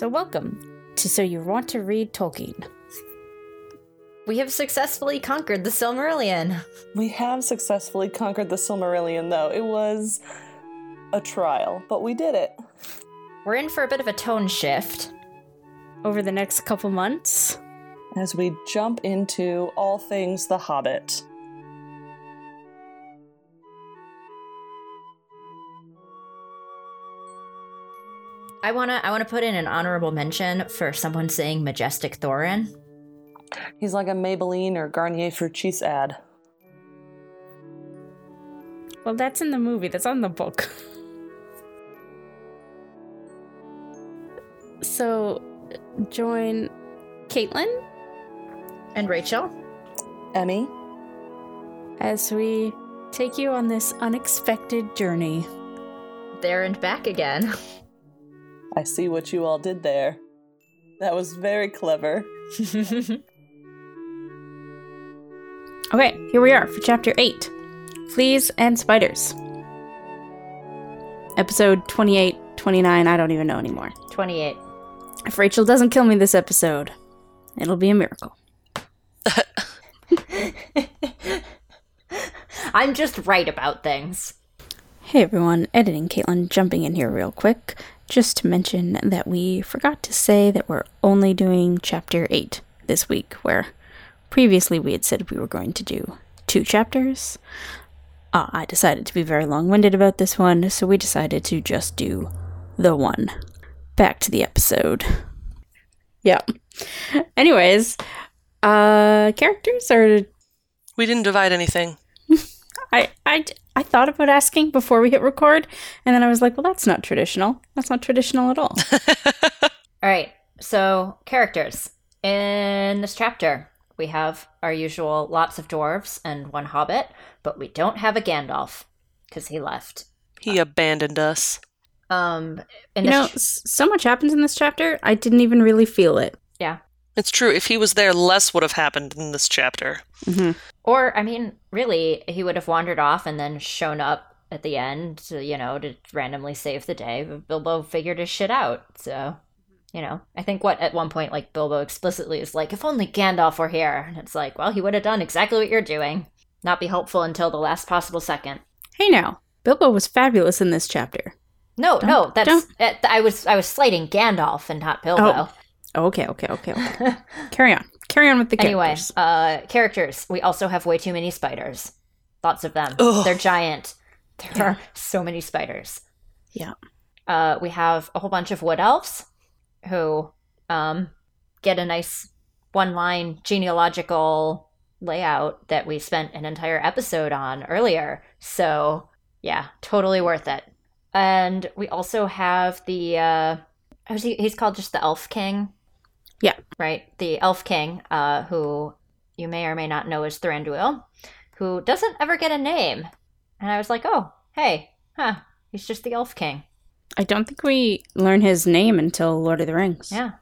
So, welcome to So You Want to Read Tolkien. We have successfully conquered the Silmarillion. We have successfully conquered the Silmarillion, though. It was a trial, but we did it. We're in for a bit of a tone shift. Over the next couple months, As we jump into all things The Hobbit. I wanna I wanna put in an honorable mention for someone saying majestic Thorin. He's like a Maybelline or Garnier Fructis ad. well, that's in the movie, that's on the book. so, join Caitlin And Rachel. Emmy, as we take you on this unexpected journey. There and back again. I see what you all did there. That was very clever. Okay, here we are for chapter 8 Fleas and Spiders. Episode 28, 29, I don't even know anymore. 28. If Rachel doesn't kill me this episode, it'll be a miracle. I'm just right about things. Hey everyone, editing Caitlin jumping in here real quick. Just to mention that we forgot to say that we're only doing chapter 8 this week, where previously we had said we were going to do two chapters. Uh, I decided to be very long winded about this one, so we decided to just do the one. Back to the episode. Yeah. Anyways, uh, characters are We didn't divide anything. I, I, I thought about asking before we hit record, and then I was like, well, that's not traditional. That's not traditional at all. All right. So, characters. In this chapter, we have our usual lots of dwarves and one hobbit, but we don't have a Gandalf because he left. He abandoned us. Um, in you this know, s- so much happens in this chapter, I didn't even really feel it. yeah. It's true. If he was there, less would have happened in this chapter. hmm Or, I mean, really, he would have wandered off and then shown up at the end, to, you know, to randomly save the day. But Bilbo figured his shit out. So, you know, I think what at one point, like, Bilbo explicitly is like, if only Gandalf were here. And it's like, well, he would have done exactly what you're doing. Not be helpful until the last possible second. Hey now, Bilbo was fabulous in this chapter. No, no, Don't- that's uh, I was I was slighting Gandalf and not Bilbo. Oh, okay, okay, okay, okay. Carry on. Carry on with the anyway, characters. uh, characters. We also have way too many spiders. Lots of them. Ugh. They're giant. There are so many spiders. Yeah. Uh, we have a whole bunch of wood elves who um, get a nice one line genealogical layout that we spent an entire episode on earlier. So, yeah, totally worth it. And we also have the, uh, he, he's called just the Elf King. Yeah. Right? The Elf King, uh, who you may or may not know is Thranduil, who doesn't ever get a name. And I was like, oh, hey, huh, he's just the Elf King. I don't think we learn his name until Lord of the Rings. Yeah.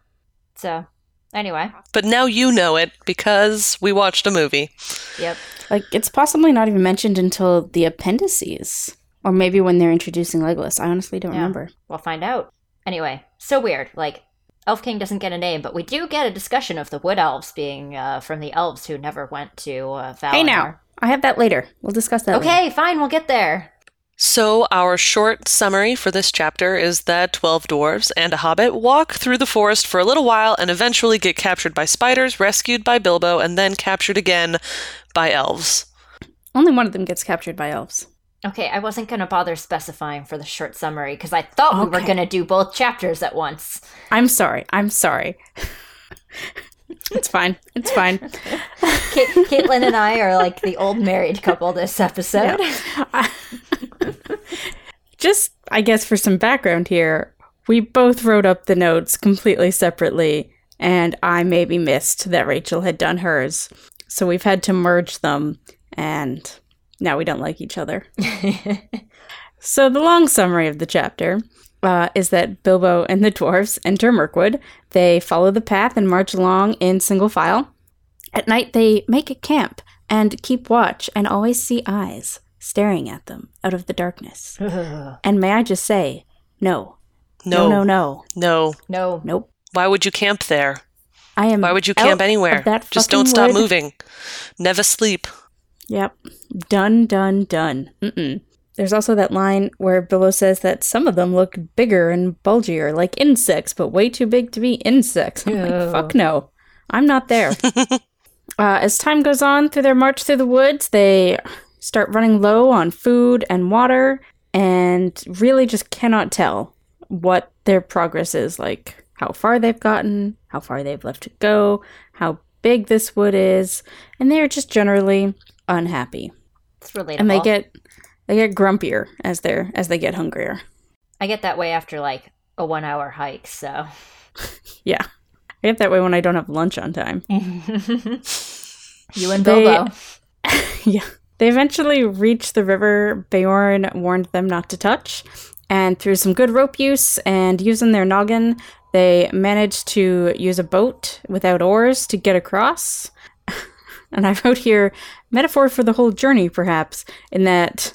So, anyway, But now you know it because we watched a movie. yep. Like, it's possibly not even mentioned until the appendices. Or maybe when they're introducing Legolas. I honestly don't Yeah. remember. We'll find out. Anyway, so weird. Like, Elf King doesn't get a name, but we do get a discussion of the Wood Elves being uh, from the elves who never went to uh, Valinor. Hey now, I have that later. We'll discuss that later. Okay, fine, we'll get there. So, our short summary for this chapter is that 12 dwarves and a hobbit walk through the forest for a little while and eventually get captured by spiders, rescued by Bilbo, and then captured again by elves. Only one of them gets captured by elves. Okay, I wasn't going to bother specifying for the short summary because I thought we were going to do both chapters at once. I'm sorry. I'm sorry. it's fine. It's fine. Kate, Caitlin and I are like the old married couple this episode. Just, I guess, for some background here, we both wrote up the notes completely separately, and I maybe missed that Rachel had done hers. So we've had to merge them, and now we don't like each other. So the long summary of the chapter uh, is that Bilbo and the dwarves enter Mirkwood. They follow the path and march along in single file. At night, they make a camp and keep watch and always see eyes staring at them out of the darkness. And may I just say, no, No, No. no, no. No. No. Nope. Why would you camp there? I am. Why would you camp anywhere? Just don't stop wood. moving. Never sleep. Yep. Done, done, done. Mm-mm. There's also that line where Bilbo says that some of them look bigger and bulgier, like insects, but way too big to be insects. I'm Ew. like, fuck no. I'm not there. uh, as time goes on through their march through the woods, they start running low on food and water and really just cannot tell what their progress is like, how far they've gotten, how far they've left to go, how big this wood is, and they're just generally unhappy. It's relatable. And they get they get grumpier as they're as they get hungrier. I get that way after like a one hour hike, so. Yeah. I get that way when I don't have lunch on time. you and They- Bilbo. yeah. They eventually reach the river Beorn warned them not to touch, and through some good rope use and using their noggin, they managed to use a boat without oars to get across. And I wrote here metaphor for the whole journey, perhaps, in that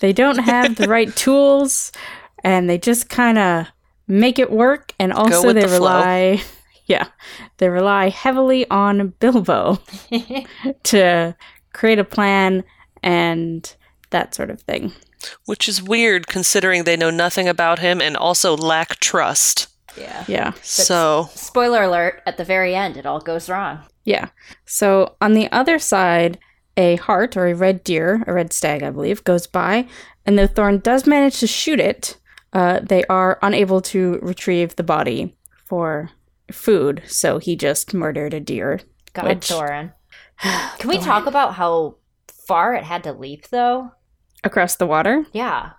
they don't have the right tools and they just kind of make it work, and also they the flow. rely. Yeah, they rely heavily on Bilbo to create a plan and that sort of thing. Which is weird considering they know nothing about him and also lack trust. yeah. Yeah. So, Spoiler alert, at the very end, it all goes wrong. Yeah. So on the other side, a hart or a red deer, a red stag, I believe, goes by, and though Thorin does manage to shoot it, uh, they are unable to retrieve the body for food. So he just murdered a deer. God, Which- Thorin. Can we talk about how far it had to leap, though? Across the water? Yeah.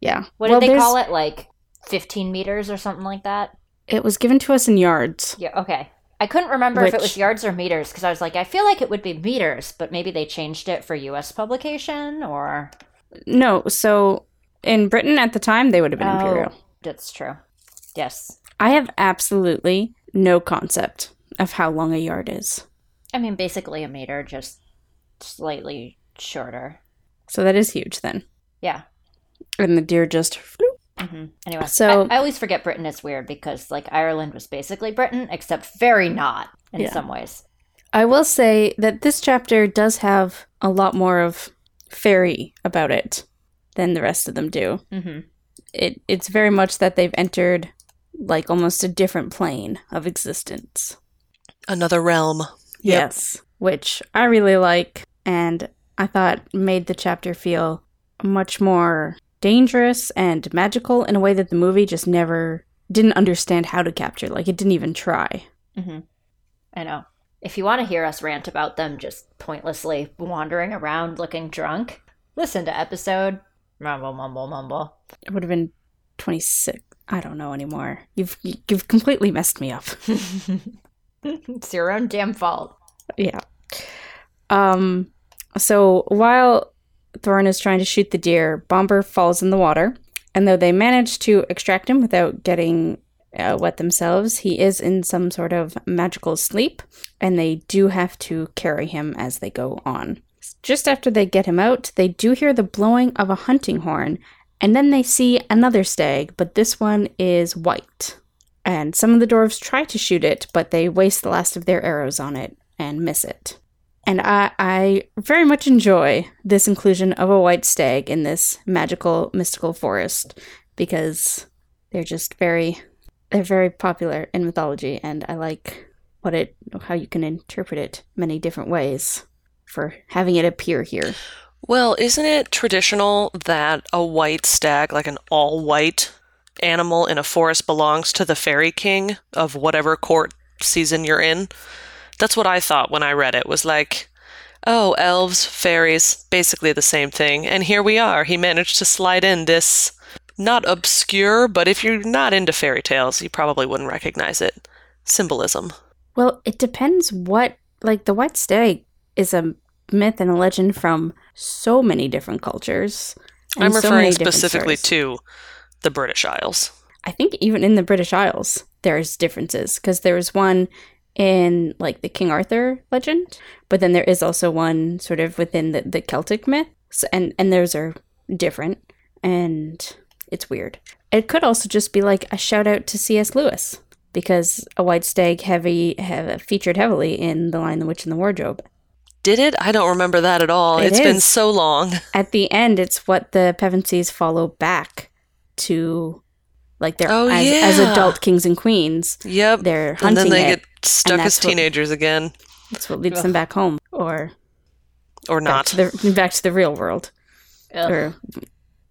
Yeah. What Well, did they there's- call it? Like 15 meters or something like that? It was given to us in yards. Yeah, okay. I couldn't remember if it was yards or meters because I was like, I feel like it would be meters, but maybe they changed it for US publication or. No, so in Britain at the time, they would have been Oh, imperial. That's true. Yes. I have absolutely no concept of how long a yard is. I mean, basically a meter, just slightly shorter. So that is huge then. Yeah. And the deer just flew. Hmm Anyway, So- I, I always forget Britain is weird because, like, Ireland was basically Britain, except very not in Yeah. some ways. I will say that this chapter does have a lot more of fairy about it than the rest of them do. hmm It it's very much that they've entered like almost a different plane of existence. another realm. Yep. Yes, which I really like and I thought made the chapter feel much more dangerous and magical in a way that the movie just never didn't understand how to capture. Like it didn't even try. hmm I know. If you want to hear us rant about them just pointlessly wandering around looking drunk, listen to episode mumble mumble mumble. It would have been 26. I don't know anymore. You've you've completely messed me up. it's your own damn fault. yeah. Um so while Thorin is trying to shoot the deer, Bombur falls in the water, and though they manage to extract him without getting uh, wet themselves, he is in some sort of magical sleep, and they do have to carry him as they go on. Just after they get him out, they do hear the blowing of a hunting horn, and then they see another stag, but this one is white. And some of the dwarves try to shoot it, but they waste the last of their arrows on it and miss it. And I, I very much enjoy this inclusion of a white stag in this magical, mystical forest because they're just very, they're very popular in mythology, and I like what it, how you can interpret it many different ways for having it appear here. Well, isn't it traditional that a white stag, like an all white animal in a forest, belongs to the fairy king of whatever court season you're in? That's what I thought when I read it, was like, oh, elves, fairies, basically the same thing. And here we are. He managed to slide in this not obscure, but if you're not into fairy tales, you probably wouldn't recognize it. Symbolism. Well, it depends what, like, the white stag is a myth and a legend from so many different cultures. I'm referring specifically to the British Isles. I think even in the British Isles, there's differences because there was one in like the King Arthur legend, but then there is also one sort of within the, the Celtic myth, so, and and those are different. And It's weird. It could also just be like a shout out to C.S. Lewis because a white stag heavy have uh, featured heavily in The Lion, the Witch, and the Wardrobe. Did it? I don't remember that at all. It It's been so long. At the end, it's what the Pevensies follow back to, like they're Oh, as, as adult kings and queens. Yep. They're and hunting then they it. get stuck as that's what- teenagers again. That's what leads them back home, or Or back not. to the back to the real world, Ugh. or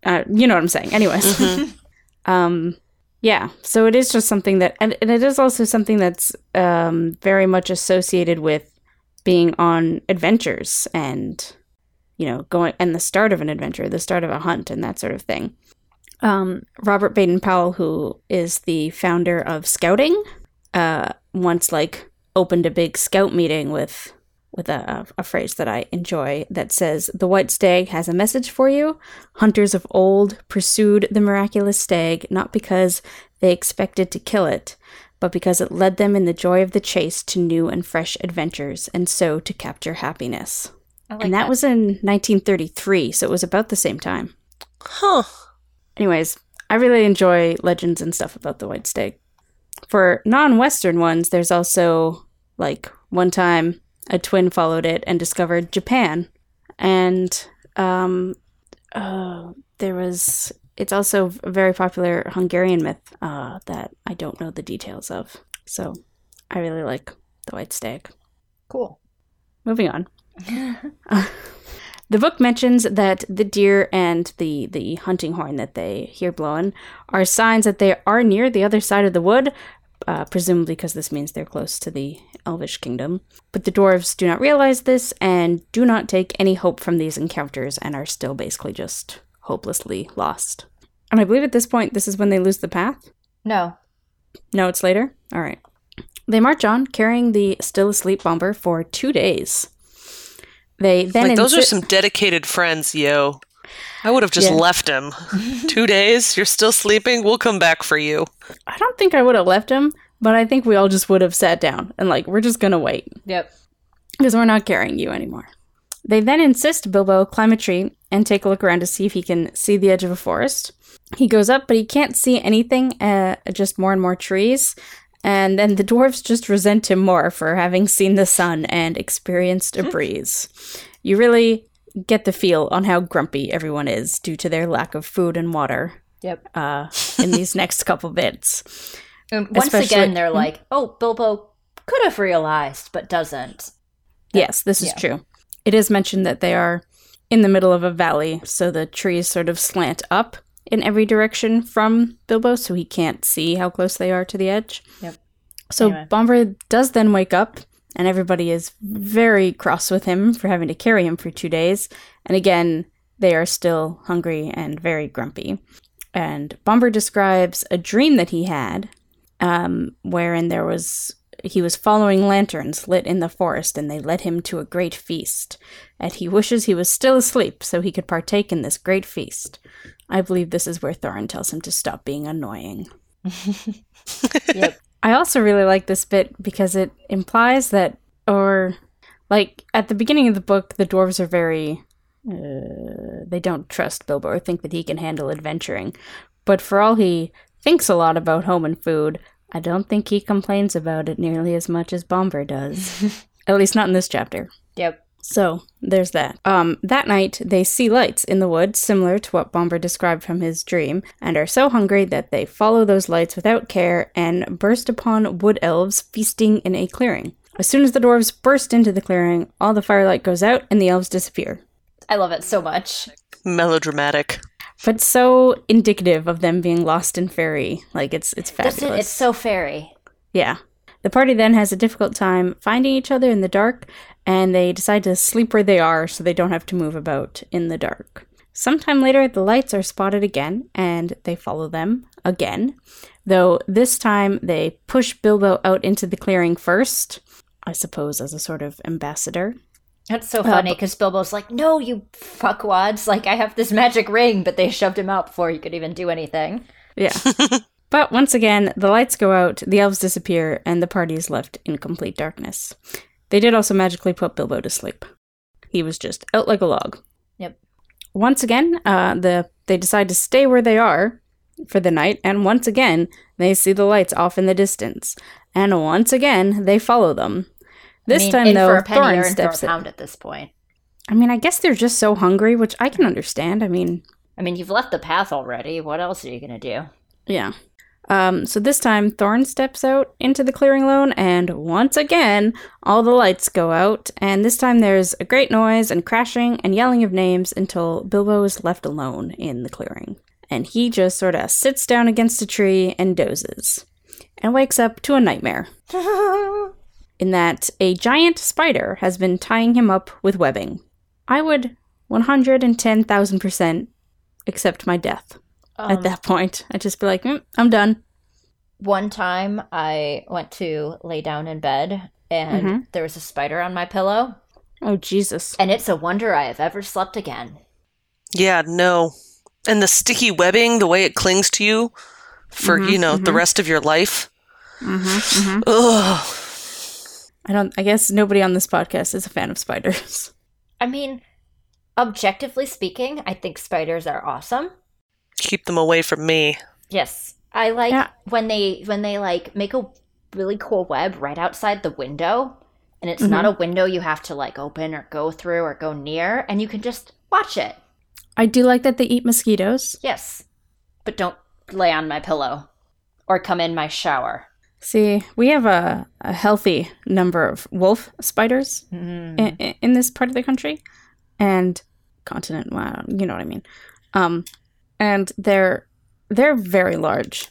uh, you know what I'm saying. Anyways, Mhm. um, yeah. So it is just something that, and, and it is also something that's um, very much associated with being on adventures and you know going and the start of an adventure, the start of a hunt, and that sort of thing. Um, Robert Baden Powell, who is the founder of Scouting, uh, once like opened a big scout meeting with with a, a phrase that I enjoy that says, The white stag has a message for you. Hunters of old pursued the miraculous stag not because they expected to kill it, but because it led them in the joy of the chase to new and fresh adventures, and so to capture happiness. I like and that, was in 1933, so it was about the same time. Huh. Anyways, I really enjoy legends and stuff about the white stag. For non Western ones, there's also like one time a twin followed it and discovered Japan. And um, uh, there was, it's also a very popular Hungarian myth uh, that I don't know the details of. So I really like the white stag. cool. Moving on. The book mentions that the deer and the, the hunting horn that they hear blowing are signs that they are near the other side of the wood, uh, presumably because this means they're close to the Elvish kingdom. But the dwarves do not realize this and do not take any hope from these encounters and are still basically just hopelessly lost. And I believe at this point, this is when they lose the path. No. No, it's later? All right. They march on, carrying the still asleep Bombur for two days. They then like those are some dedicated friends, yo. I would have just Yeah. left him. Two days, you're still sleeping. We'll come back for you. I don't think I would have left him, but I think we all just would have sat down and like we're just gonna wait Yep. because we're not carrying you anymore. They then insist Bilbo climb a tree and take a look around to see if he can see the edge of a forest. He goes up, but he can't see anything, uh, just more and more trees. And then the dwarves just resent him more for having seen the sun and experienced a breeze. You really get the feel on how grumpy everyone is due to their lack of food and water Yep. uh, in these next couple bits. And once Especially- again, they're Hmm? like, "Oh, Bilbo could have realized, but doesn't." Yes, this is yeah. true. It is mentioned that they are in the middle of a valley, so the trees sort of slant up in every direction from Bilbo, so he can't see how close they are to the edge. Yep. So Anyway. Bombur does then wake up, and everybody is very cross with him for having to carry him for two days. And again, they are still hungry and very grumpy. And Bombur describes a dream that he had, um, wherein there was he was following lanterns lit in the forest, and they led him to a great feast. And he wishes he was still asleep so he could partake in this great feast. I believe this is where Thorin tells him to stop being annoying. Yep. I also really like this bit because it implies that, or like at the beginning of the book, the dwarves are very. Uh, they don't trust Bilbo or think that he can handle adventuring. But for all he thinks a lot about home and food, I don't think he complains about it nearly as much as Bombur does. At least not in this chapter. Yep. So there's that. Um, that night, they see lights in the woods, similar to what Bombur described from his dream, and are so hungry that they follow those lights without care and burst upon wood elves feasting in a clearing. As soon as the dwarves burst into the clearing, all the firelight goes out and the elves disappear. I love it so much. Melodramatic. But so indicative of them being lost in fairy. Like it's it's That's fabulous. it. It's so fairy. Yeah. The party then has a difficult time finding each other in the dark, and they decide to sleep where they are so they don't have to move about in the dark. Sometime later, the lights are spotted again, and they follow them again. Though this time they push Bilbo out into the clearing first, I suppose as a sort of ambassador. That's so uh, funny because Bilbo's like, "No, you fuckwads! Like, I have this magic ring, but they shoved him out before he could even do anything." Yeah. but once again, the lights go out, the elves disappear, and the party is left in complete darkness. They did also magically put Bilbo to sleep. He was just out like a log. Yep. Once again, uh, the they decide to stay where they are for the night, and once again, they see the lights off in the distance. And once again, they follow them. This I mean, time, though, for a penny Thorin or in for a steps in. at this point. I mean, I guess they're just so hungry, which I can understand. I mean, I mean, you've left the path already. What else are you gonna do? yeah. Um, so this time, Thorin steps out into the clearing alone, and once again, all the lights go out. And this time, there's a great noise and crashing and yelling of names until Bilbo is left alone in the clearing. And he just sort of sits down against a tree and dozes, and wakes up to a nightmare. in that a giant spider has been tying him up with webbing. I would 110,000% accept my death Um, at that point. I'd just be like, "Mm, I'm done. One time I went to lay down in bed and Mhm. there was a spider on my pillow, Oh, Jesus. and it's a wonder I have ever slept again. Yeah, no. And the sticky webbing, the way it clings to you for, Mhm, you know, the mhm. rest of your life. Mm-hmm, Ugh. I don't, I guess nobody on this podcast is a fan of spiders. I mean, objectively speaking, I think spiders are awesome. Keep them away from me. Yes, I like Yeah. when they when they like make a really cool web right outside the window, and it's not a window you have to like open or go through or go near, and you can just watch it. I do like that they eat mosquitoes. Yes, but don't lay on my pillow or come in my shower. See, we have a, a healthy number of wolf spiders Mm. in, in this part of the country and continent. Wow, you know what I mean. Um, and they're they're very large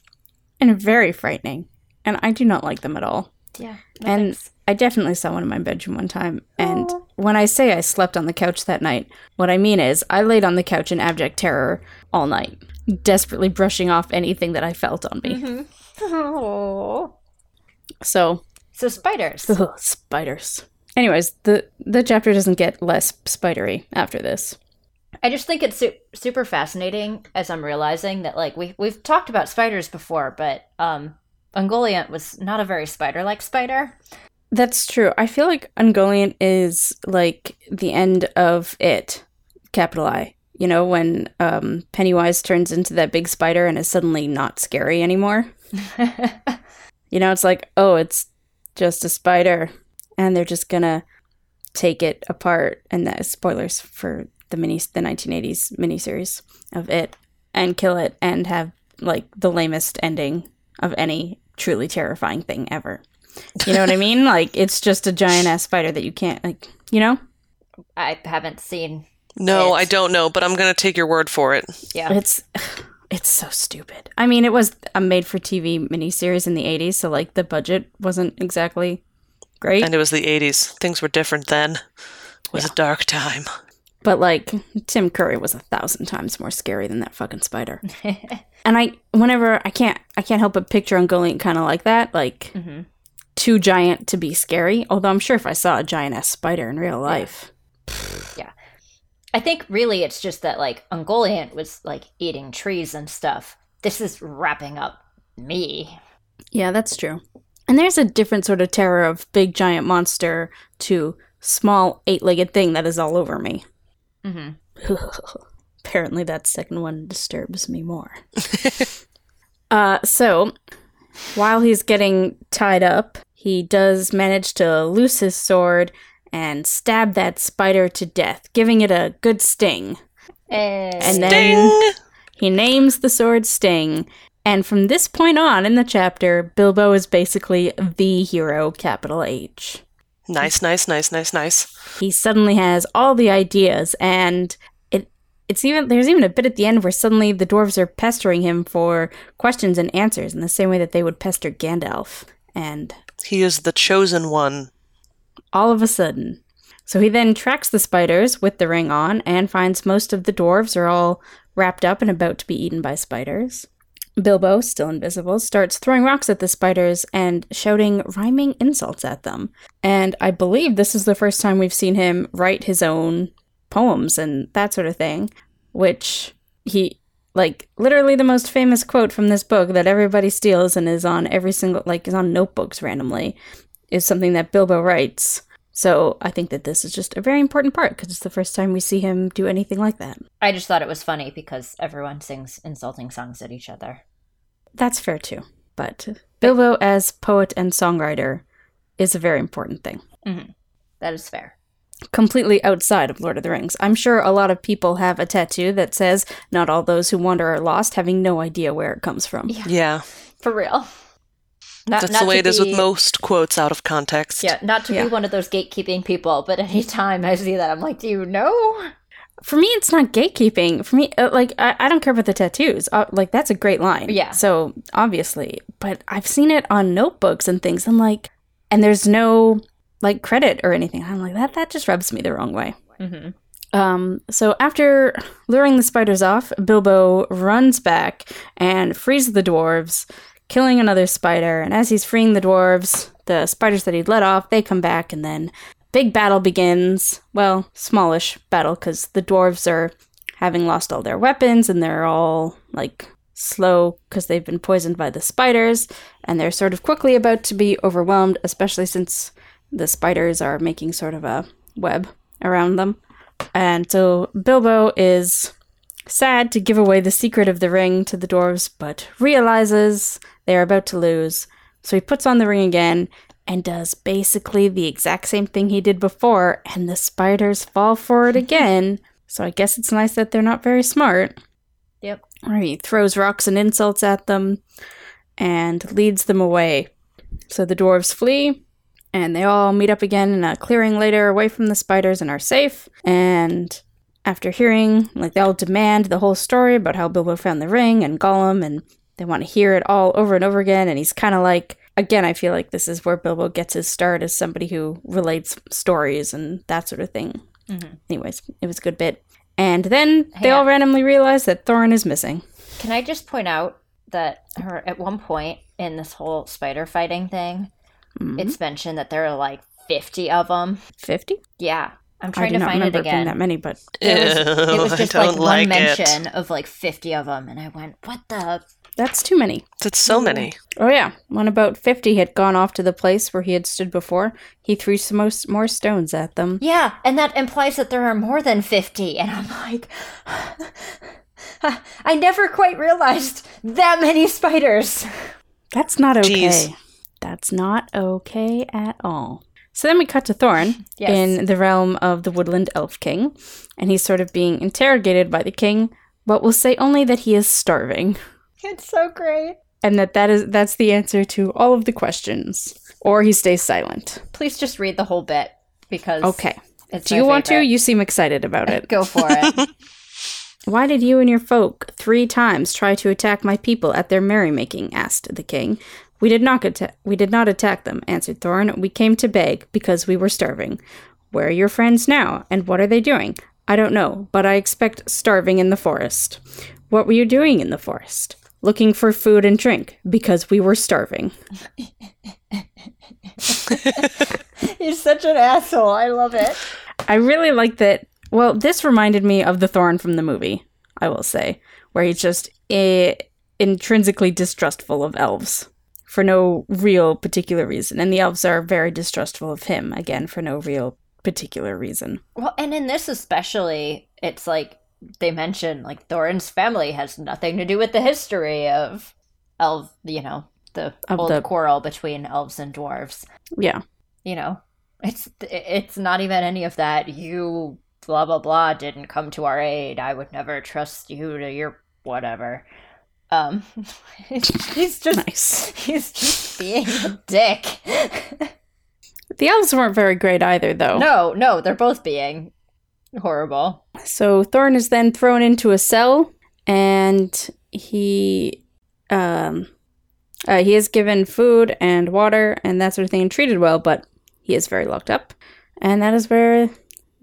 and very frightening, and I do not like them at all. Yeah, And I definitely saw one in my bedroom one time. And Aw. when I say I slept on the couch that night, what I mean is I laid on the couch in abject terror all night, desperately brushing off anything that I felt on me. Mm-hmm. So, So spiders. ugh, spiders. Anyways, the the chapter doesn't get less spidery after this. I just think it's su- super fascinating as I'm realizing that like we we've talked about spiders before, but um Ungoliant was not a very spider-like spider. That's true. I feel like Ungoliant is like the end of it, capital I. You know, when um, Pennywise turns into that big spider and is suddenly not scary anymore. You know, it's like, oh, it's just a spider, and they're just gonna take it apart. And that is spoilers for the mini, the 1980s miniseries of it, and kill it, and have like the lamest ending of any truly terrifying thing ever. You know what I mean? Like, it's just a giant ass spider that you can't, like, you know? I haven't seen No, It. I don't know, but I'm going to take your word for it. yeah. It's it's so stupid. I mean, it was a made for TV miniseries in the 80s, so like the budget wasn't exactly great. And it was the 80s. Things were different then. It was a dark time. But like Tim Curry was a thousand times more scary than that fucking spider. and I whenever I can't I can't help but picture Ungoliant kind of like that, like hmm too giant to be scary. Although I'm sure if I saw a giant ass spider in real life, Yeah. I think really it's just that like Ungoliant was like eating trees and stuff. This is wrapping up me. yeah, that's true. And there's a different sort of terror of big giant monster to small eight-legged thing that is all over me. Hmm Apparently, that second one disturbs me more. uh, so, while he's getting tied up, he does manage to loose his sword and stab that spider to death, giving it a good sting. And, And then Ding! he names the sword Sting. And from this point on in the chapter, Bilbo is basically the hero, capital H. Nice, nice, nice, nice, nice. he suddenly has all the ideas and it it's even there's even a bit at the end where suddenly the dwarves are pestering him for questions and answers in the same way that they would pester Gandalf and He is the chosen one. all of a sudden so he then tracks the spiders with the ring on and finds most of the dwarves are all wrapped up and about to be eaten by spiders Bilbo, still invisible, starts throwing rocks at the spiders and shouting rhyming insults at them. And I believe this is the first time we've seen him write his own poems and that sort of thing, which he, like, literally the most famous quote from this book that everybody steals and is on every single, like, is on notebooks randomly, is something that Bilbo writes So I think that this is just a very important part because it's the first time we see him do anything like that. I just thought it was funny because everyone sings insulting songs at each other. That's fair too. But Bilbo as poet and songwriter is a very important thing. Mm-hmm. That is fair. Completely outside of Lord of the Rings. I'm sure a lot of people have a tattoo that says, Not all those who wander are lost, having no idea where it comes from. Yeah. Yeah. For real. Not, That's not the way to it is be- with most quotes out of context. Yeah, not to Yeah. be one of those gatekeeping people, but anytime I see that, I'm like, do you know? For me, it's not gatekeeping. For me, uh, like, I, I don't care about the tattoos. Uh, like, that's a great line. Yeah. So, obviously. But I've seen it on notebooks and things. I'm like, and there's no, like, credit or anything. I'm like, that, that just rubs me the wrong way. Mm-hmm. Um, so after luring the spiders off, Bilbo runs back and frees the dwarves, killing another spider. And as he's freeing the dwarves, the spiders that he'd let off, they come back, and then big battle begins. Well, smallish battle because the dwarves are having lost all their weapons and they're all like slow because they've been poisoned by the spiders, and they're sort of quickly about to be overwhelmed, especially since the spiders are making sort of a web around them. And so Bilbo is sad to give away the secret of the ring to the dwarves, but realizes they are about to lose. So he puts on the ring again and does basically the exact same thing he did before, and the spiders fall for it again. So I guess it's nice that they're not very smart. Yep. Or he throws rocks and insults at them and leads them away. So the dwarves flee, and they all meet up again in a clearing later away from the spiders and are safe. And after hearing, like, they all demand the whole story about how Bilbo found the ring and Gollum, and they want to hear it all over and over again. And he's kind of like, again, I feel like this is where Bilbo gets his start as somebody who relates stories and that sort of thing. Mhm. Anyways, it was a good bit. And then they Hang all randomly realize that Thorin is missing. Can I just point out that her, at one point in this whole spider fighting thing, Mhm. it's mentioned that there are like 50 of them. 50? Yeah. I'm I trying do to not find it remember it again. that many, but It was, it was just I like don't one like it. mention of like 50 of them. And I went, what the? That's too many. That's so many. Oh yeah, when about fifty had gone off to the place where he had stood before, he threw some more, more stones at them. Yeah. And that implies that there are more than 50. And I'm like, I never quite realized that many spiders. That's not okay. Jeez. That's not okay at all. So then we cut to Thorin Yes. in the realm of the Woodland Elf King, and he's sort of being interrogated by the king, but we'll say only that he is starving, It's so great. and that that is that's the answer to all of the questions, or he stays silent. Please just read the whole bit because Okay. it's Do my you want to? You seem excited about it. Go for it. Why did you and your folk three times try to attack my people at their merrymaking? asked the king. We did not atta- we did not attack them, answered Thorin. We came to beg because we were starving. Where are your friends now, and what are they doing? I don't know, but I expect starving in the forest. What were you doing in the forest? Looking for food and drink because we were starving. He's such an asshole. I love it. I really like that. Well, this reminded me of the Thorin from the movie, I will say, where he's just eh, intrinsically distrustful of elves for no real particular reason. And the elves are very distrustful of him, again, for no real particular reason. Well, and in this especially, it's like they mention like Thorin's family has nothing to do with the history of elf, you know, the Of old the- quarrel between elves and dwarves. Yeah. You know, it's it's not even any of that. You blah blah blah didn't come to our aid. I would never trust you to your whatever. Um, he's just Nice. he's just being a dick. The elves weren't very great either, though. no, no, they're both being horrible. So Thorin is then thrown into a cell, and he, um, uh, he is given food and water and that sort of thing, and treated well, but he is very locked up, and that is where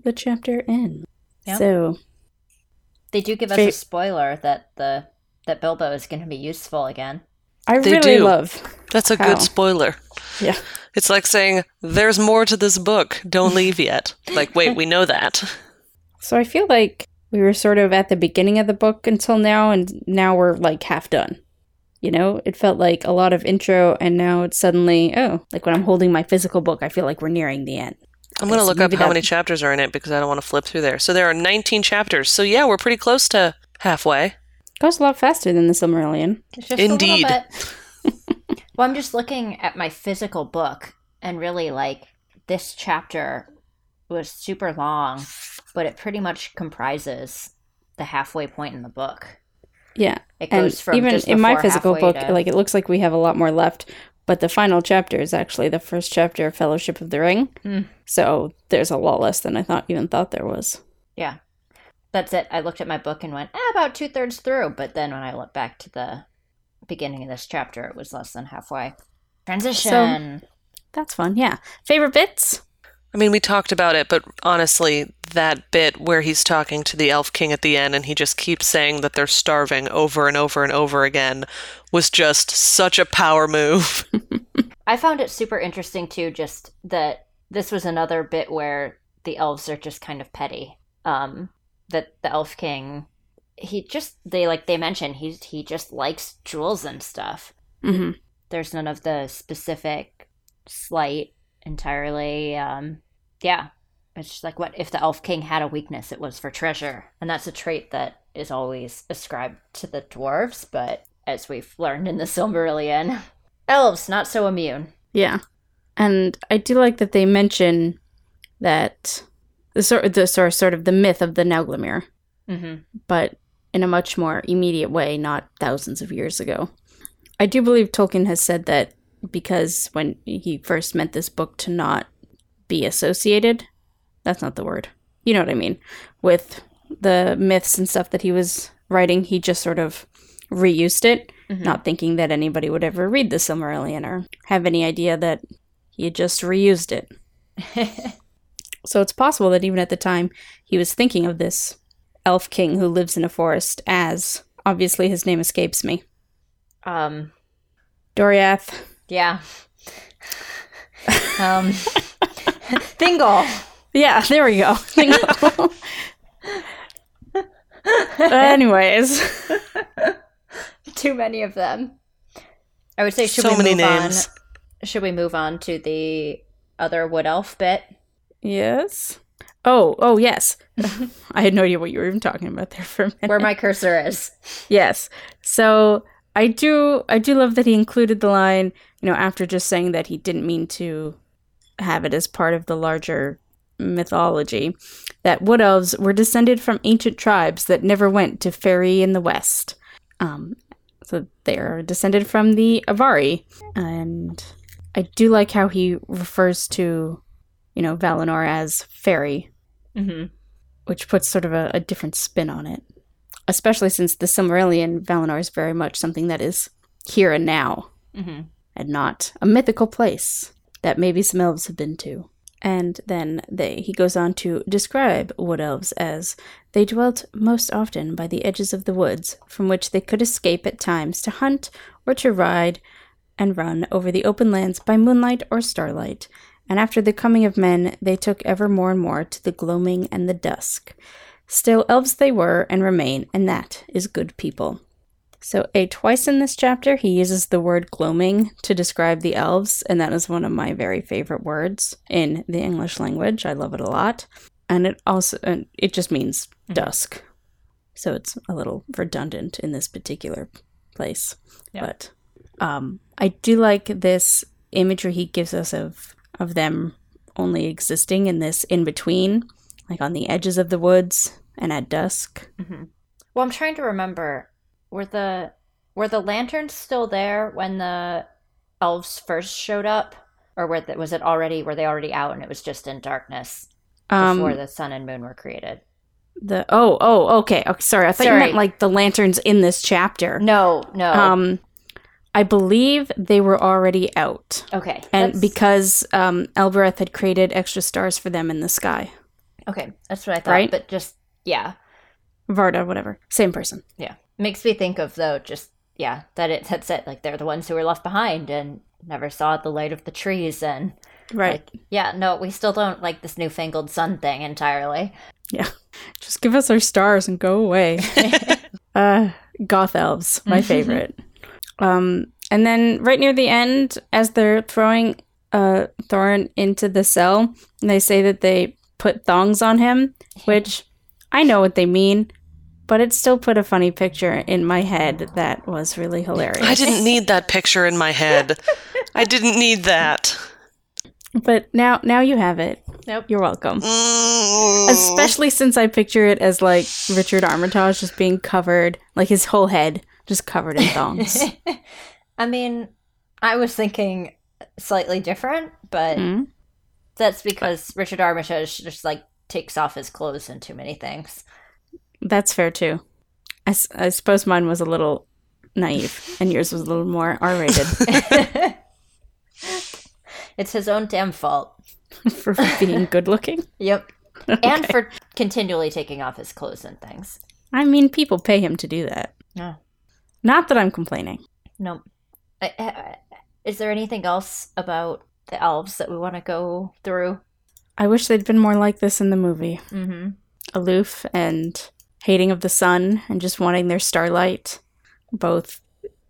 the chapter ends. Yep. So They do give us a spoiler that the that Bilbo is going to be useful again. I They really do. love, That's a How? good spoiler. yeah, It's like saying, there's more to this book. Don't leave yet. Like, wait, we know that. So I feel like we were sort of at the beginning of the book until now, and now we're like half done. You know, it felt like a lot of intro, and now it's suddenly, oh, like when I'm holding my physical book, I feel like we're nearing the end. I'm going to look up how that- many chapters are in it because I don't want to flip through there. So there are 19 chapters. So yeah, we're pretty close to halfway. Goes a lot faster than the Silmarillion. Indeed. A bit. well, I'm just looking at my physical book, and really, like, this chapter was super long, but it pretty much comprises the halfway point in the book. Yeah, It and goes from even in my physical book, to- like it looks like we have a lot more left. But the final chapter is actually the first chapter of Fellowship of the Ring. Hmm. So there's a lot less than I thought even thought there was. yeah, that's it. I looked at my book and went eh, about two thirds through, but then when I looked back to the beginning of this chapter, it was less than halfway. Transition. So, That's fun. Yeah. Favorite bits? I mean, we talked about it, but honestly, that bit where he's talking to the Elf King at the end and he just keeps saying that they're starving over and over and over again was just such a power move. I found it super interesting too, just that this was another bit where the elves are just kind of petty. Um, that the elf king, he just they like they mentioned he's he just likes jewels and stuff. hmm There's none of the specific slight entirely. Um, yeah, it's just like what if the elf king had a weakness? It was for treasure, and that's a trait that is always ascribed to the dwarves. But as we've learned in the Silmarillion, elves not so immune. Yeah. And I do like that they mention that the sort the sort sort of the myth of the Nauglamir, Mm-hmm. but in a much more immediate way, not thousands of years ago. I do believe Tolkien has said that because when he first meant this book to not be associated, that's not the word. You know what I mean? With the myths and stuff that he was writing, he just sort of reused it, Mhm. not thinking that anybody would ever read the Silmarillion or have any idea that he had just reused it. So it's possible that even at the time he was thinking of this elf king who lives in a forest as obviously his name escapes me. um, Doriath. yeah. um, Thingol. Yeah, there we go. Anyways, Too many of them. I would say should so we many move names. on? Should we move on to the other wood elf bit? yes. Oh, oh yes. I had no idea what you were even talking about there for a minute. Where my cursor is. Yes. So I do I do love that he included the line, you know, after just saying that he didn't mean to have it as part of the larger mythology, that wood elves were descended from ancient tribes that never went to fairy in the west. Um, so they're descended from the Avari. And I do like how he refers to, you know, Valinor as fairy Mm-hmm. which puts sort of a, a different spin on it. Especially since the Silmarillion Valinor is very much something that is here and now, Mm-hmm. and not a mythical place that maybe some elves have been to. And then they he goes on to describe wood elves as they dwelt most often by the edges of the woods, from which they could escape at times to hunt or to ride and run over the open lands by moonlight or starlight. And after the coming of men, they took ever more and more to the gloaming and the dusk. Still, elves they were and remain, and that is good people. So, a twice in this chapter, he uses the word gloaming to describe the elves, and that is one of my very favorite words in the English language. I love it a lot, and it also and it just means dusk. So it's a little redundant in this particular place, Yeah. but um, I do like this imagery he gives us of of them only existing in this in between, like on the edges of the woods and at dusk. Mm-hmm. Well, I'm trying to remember. Were the were the lanterns still there when the elves first showed up, or were the, was it already were they already out and it was just in darkness Um, before the sun and moon were created? the oh oh okay okay sorry I thought you meant like the lanterns in this chapter. No, no. Um, I believe they were already out, okay, and that's- because um, Elbereth had created extra stars for them in the sky. okay, that's what I thought. Right? But just yeah, Varda, whatever, same person. yeah, makes me think of though just yeah that it that's it like they're the ones who were left behind and never saw the light of the trees and Right. like yeah no we still don't like this newfangled sun thing entirely. Yeah. Just give us our stars and go away. uh, goth elves, my favorite. um, and then right near the end, as they're throwing uh, Thorin into the cell, and they say that they put thongs on him, which I know what they mean, but it still put a funny picture in my head that was really hilarious. I didn't need that picture in my head. I didn't need that. But now, now you have it. Nope. You're welcome. Mm. Especially since I picture it as like Richard Armitage just being covered, like his whole head just covered in thongs. I mean, I was thinking slightly different, but Mm. that's because Richard Armitage just like takes off his clothes in too many things. That's fair too. I suppose mine was a little naive, and yours was a little more R rated it's his own damn fault. for being good looking. Yep. And for continually taking off his clothes and things. I mean, people pay him to do that. No. Not that I'm complaining. No. I- I- Is there anything else about the elves that we want to go through? I wish they'd been more like this in the movie. Mm-hmm. Aloof and hating of the sun and just wanting their starlight, both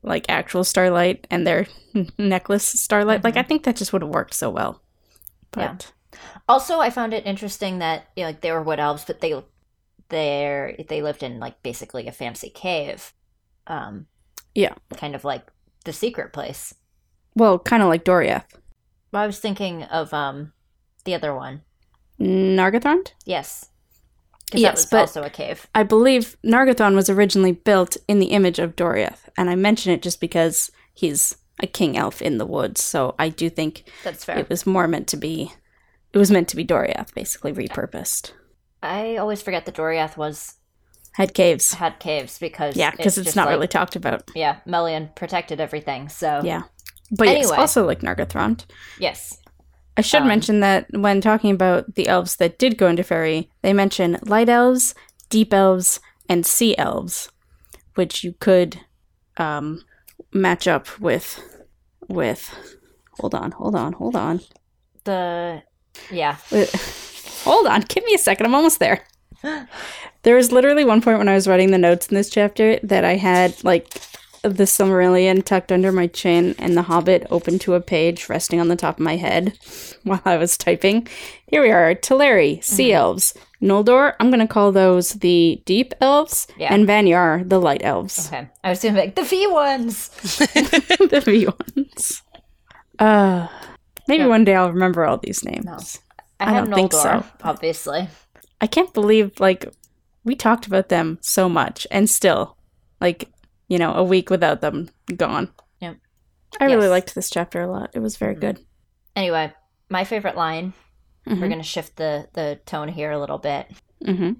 like actual starlight and their necklace starlight. Like, I think that just would have worked so well. Yeah. But Also, I found it interesting that you know, like they were wood elves, but they they they lived in like basically a fancy cave. Um, Yeah. kind of like the secret place. well, kind of like Doriath. Well, I was thinking of um the other one. Nargothrond? Yes, Yes, was but- also a cave. I believe Nargothrond was originally built in the image of Doriath, and I mention it just because he's a king elf in the woods. So I do think That's fair. it was more meant to be. It was meant to be Doriath, basically repurposed. I always forget that Doriath was Had caves. had caves because Yeah, because it's, just not like- really talked about. yeah Melian protected everything. So Yeah. But yes, also like Nargothrond. yes, I should Um, mention that when talking about the elves that did go into fairy, they mention light elves, deep elves, and sea elves, which you could um, match up with with. Hold on, hold on, hold on. the yeah hold on, give me a second. I'm almost there. There was literally one point when I was writing the notes in this chapter that I had like the Silmarillion tucked under my chin and the Hobbit open to a page resting on the top of my head while I was typing. Here we are, Teleri, Sea Elves. Noldor, I'm gonna call those the Deep Elves, Yeah. and Vanyar, the Light Elves. okay. I was gonna be like the V ones. the V ones. Uh, maybe Yeah. one day I'll remember all these names. No. I I, don't think so. obviously. I can't believe like we talked about them so much and still like you know a week without them gone. Yep. I really liked this chapter a lot. It was very good. Anyway, my favorite line. We're Mhm. gonna shift the the tone here a little bit. mm-hmm.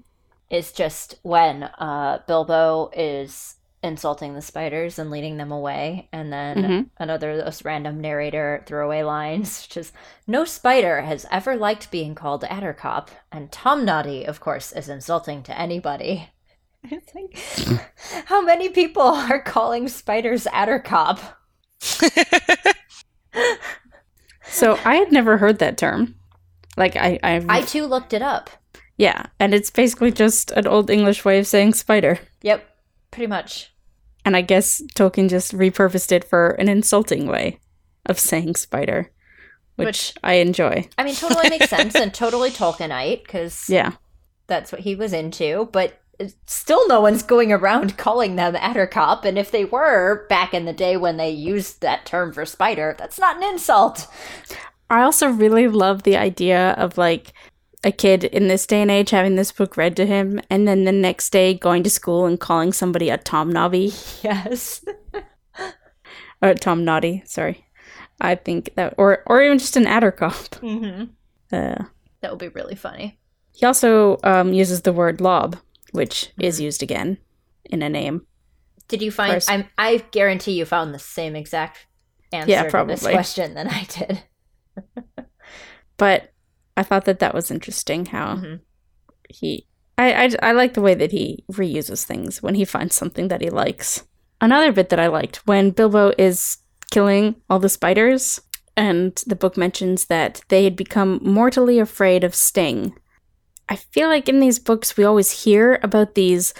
Is just when uh Bilbo is insulting the spiders and leading them away, and then Mhm. another of those random narrator throwaway lines, which is no spider has ever liked being called Attercop, and Tom Noddy, of course, is insulting to anybody. It's like, how many people are calling spiders Attercop? So I had never heard that term. Like I, I've, I too looked it up. yeah, and it's basically just an old English way of saying spider. Yep, pretty much. And I guess Tolkien just repurposed it for an insulting way of saying spider, which, Which- I enjoy. I mean, totally makes sense and totally Tolkienite because Yeah. that's what he was into. But still, no one's going around calling them Attercop. And if they were back in the day when they used that term for spider, that's not an insult. I also really love the idea of like a kid in this day and age having this book read to him and then the next day going to school and calling somebody a Tom Nobby Yes. or Tom Noddy, sorry. I think that or or even just an Attercop. mm-hmm. Uh, That would be really funny. he also um, uses the word lob, which is used again in a name. Did you find? I'm, I guarantee you found the same exact answer Yeah, to this question than I did. But I thought that that was interesting how Mhm. he I, I I like the way that he reuses things when he finds something that he likes. Another bit that I liked when Bilbo is killing all the spiders and the book mentions that they had become mortally afraid of Sting. I feel like in these books we always hear about these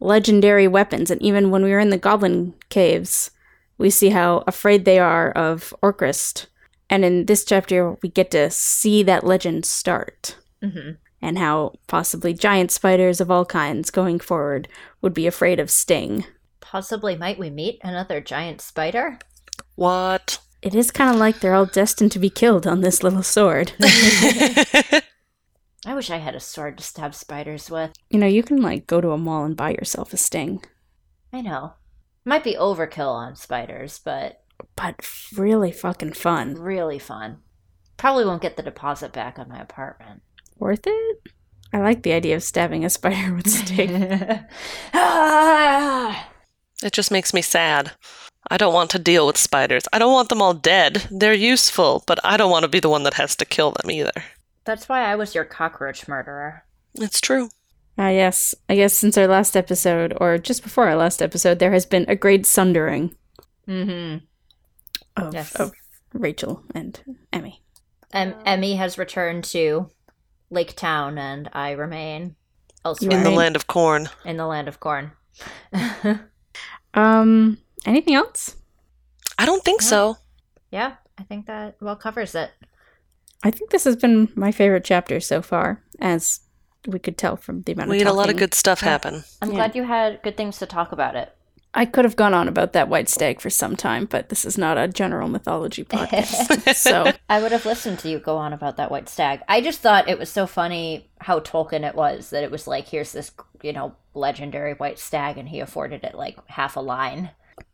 legendary weapons and even when we were in the goblin caves we see how afraid they are of Orcrist And in this chapter, we get to see that legend start hmm and how possibly giant spiders of all kinds going forward would be afraid of Sting. Possibly might we meet another giant spider? What? It is kind of like they're all destined to be killed on this little sword. I wish I had a sword to stab spiders with. you know, you can like go to a mall and buy yourself a Sting, I know. Might be overkill on spiders, but but really fucking fun. really fun. Probably won't get the deposit back on my apartment. Worth it? I like the idea of stabbing a spider with a Sting. Ah! It just makes me sad. I don't want to deal with spiders. I don't want them all dead. They're useful, but I don't want to be the one that has to kill them either. That's why I was your cockroach murderer. It's true. Ah, yes. I guess since our last episode, or just before our last episode, there has been a great sundering Mm-hmm. of, Yes. of Rachel and Emmy. Em- Emmy has returned to Lake Town, and I remain elsewhere In the land of corn. in the land of corn. Um, anything else? I don't think Yeah. so. yeah, I think that well covers it. I think this has been my favorite chapter so far, as we could tell from the amount We of had a lot of good stuff happen. I'm Yeah. glad you had good things to talk about it. I could have gone on about that white stag for some time, but this is not a general mythology podcast. so I would have listened to you go on about that white stag. I just thought it was so funny how Tolkien it was that it was like, here's this, you know, legendary white stag, and he afforded it like half a line.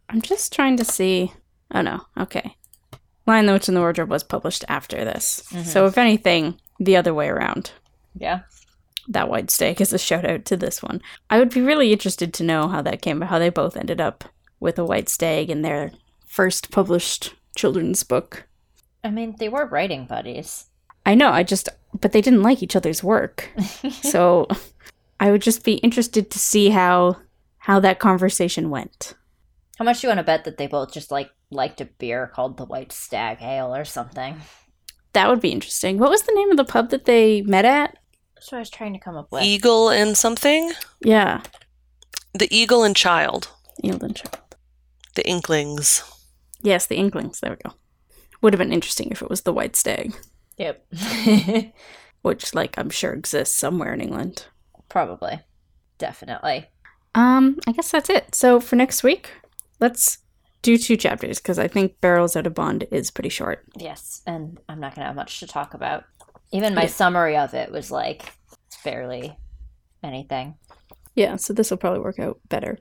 I'm just trying to see. Oh no, okay. Lion the Witch in the Wardrobe was published after this. Mhm. So if anything, the other way around. Yeah. That white stag is a shout out to this one. I would be really interested to know how that came about, how they both ended up with a white stag in their first published children's book. I mean, they were writing buddies. I know, I just but they didn't like each other's work. so I would just be interested to see how how that conversation went. How much do you want to bet that they both just like liked a beer called the White Stag Ale or something? That would be interesting. What was the name of the pub that they met at? That's what I was trying to come up with. Eagle and something? Yeah, The Eagle and Child. Eagle and Child. The Inklings. Yes, the Inklings. There we go. Would have been interesting if it was the White Stag, Yep. which, like, I'm sure exists somewhere in England. Probably. Definitely. Um, I guess that's it. So for next week, let's do two chapters because I think Barrels Out of Bond is pretty short. Yes, and I'm not going to have much to talk about. Even my Yeah. summary of it was like barely anything. Yeah, so this will probably work out better.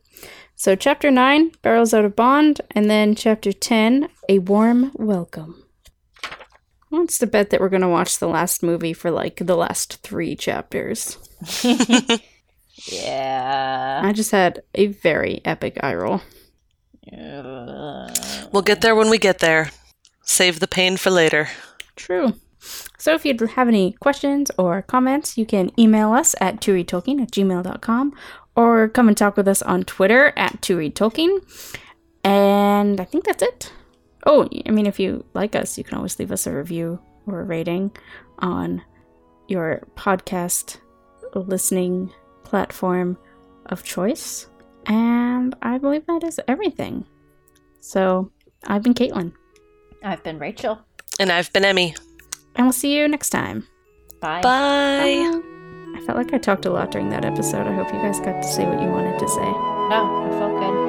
So chapter nine, Barrels Out of Bond, and then chapter ten, A Warm Welcome. Who wants to bet that we're gonna watch the last movie for like the last three chapters? Yeah. I just had a very epic eye roll. We'll get there when we get there. Save the pain for later. True. So if you have any questions or comments, you can email us at toreadtolkien at gmail.com or come and talk with us on Twitter at toreadtolkien. And I think that's it. Oh, I mean, if you like us, you can always leave us a review or a rating on your podcast listening platform of choice. And I believe that is everything. So I've been Caitlin, I've been Rachel. And I've been Emmy. and we'll see you next time. Bye. Bye. I felt like I talked a lot during that episode. I hope you guys got to say what you wanted to say. No, I felt good.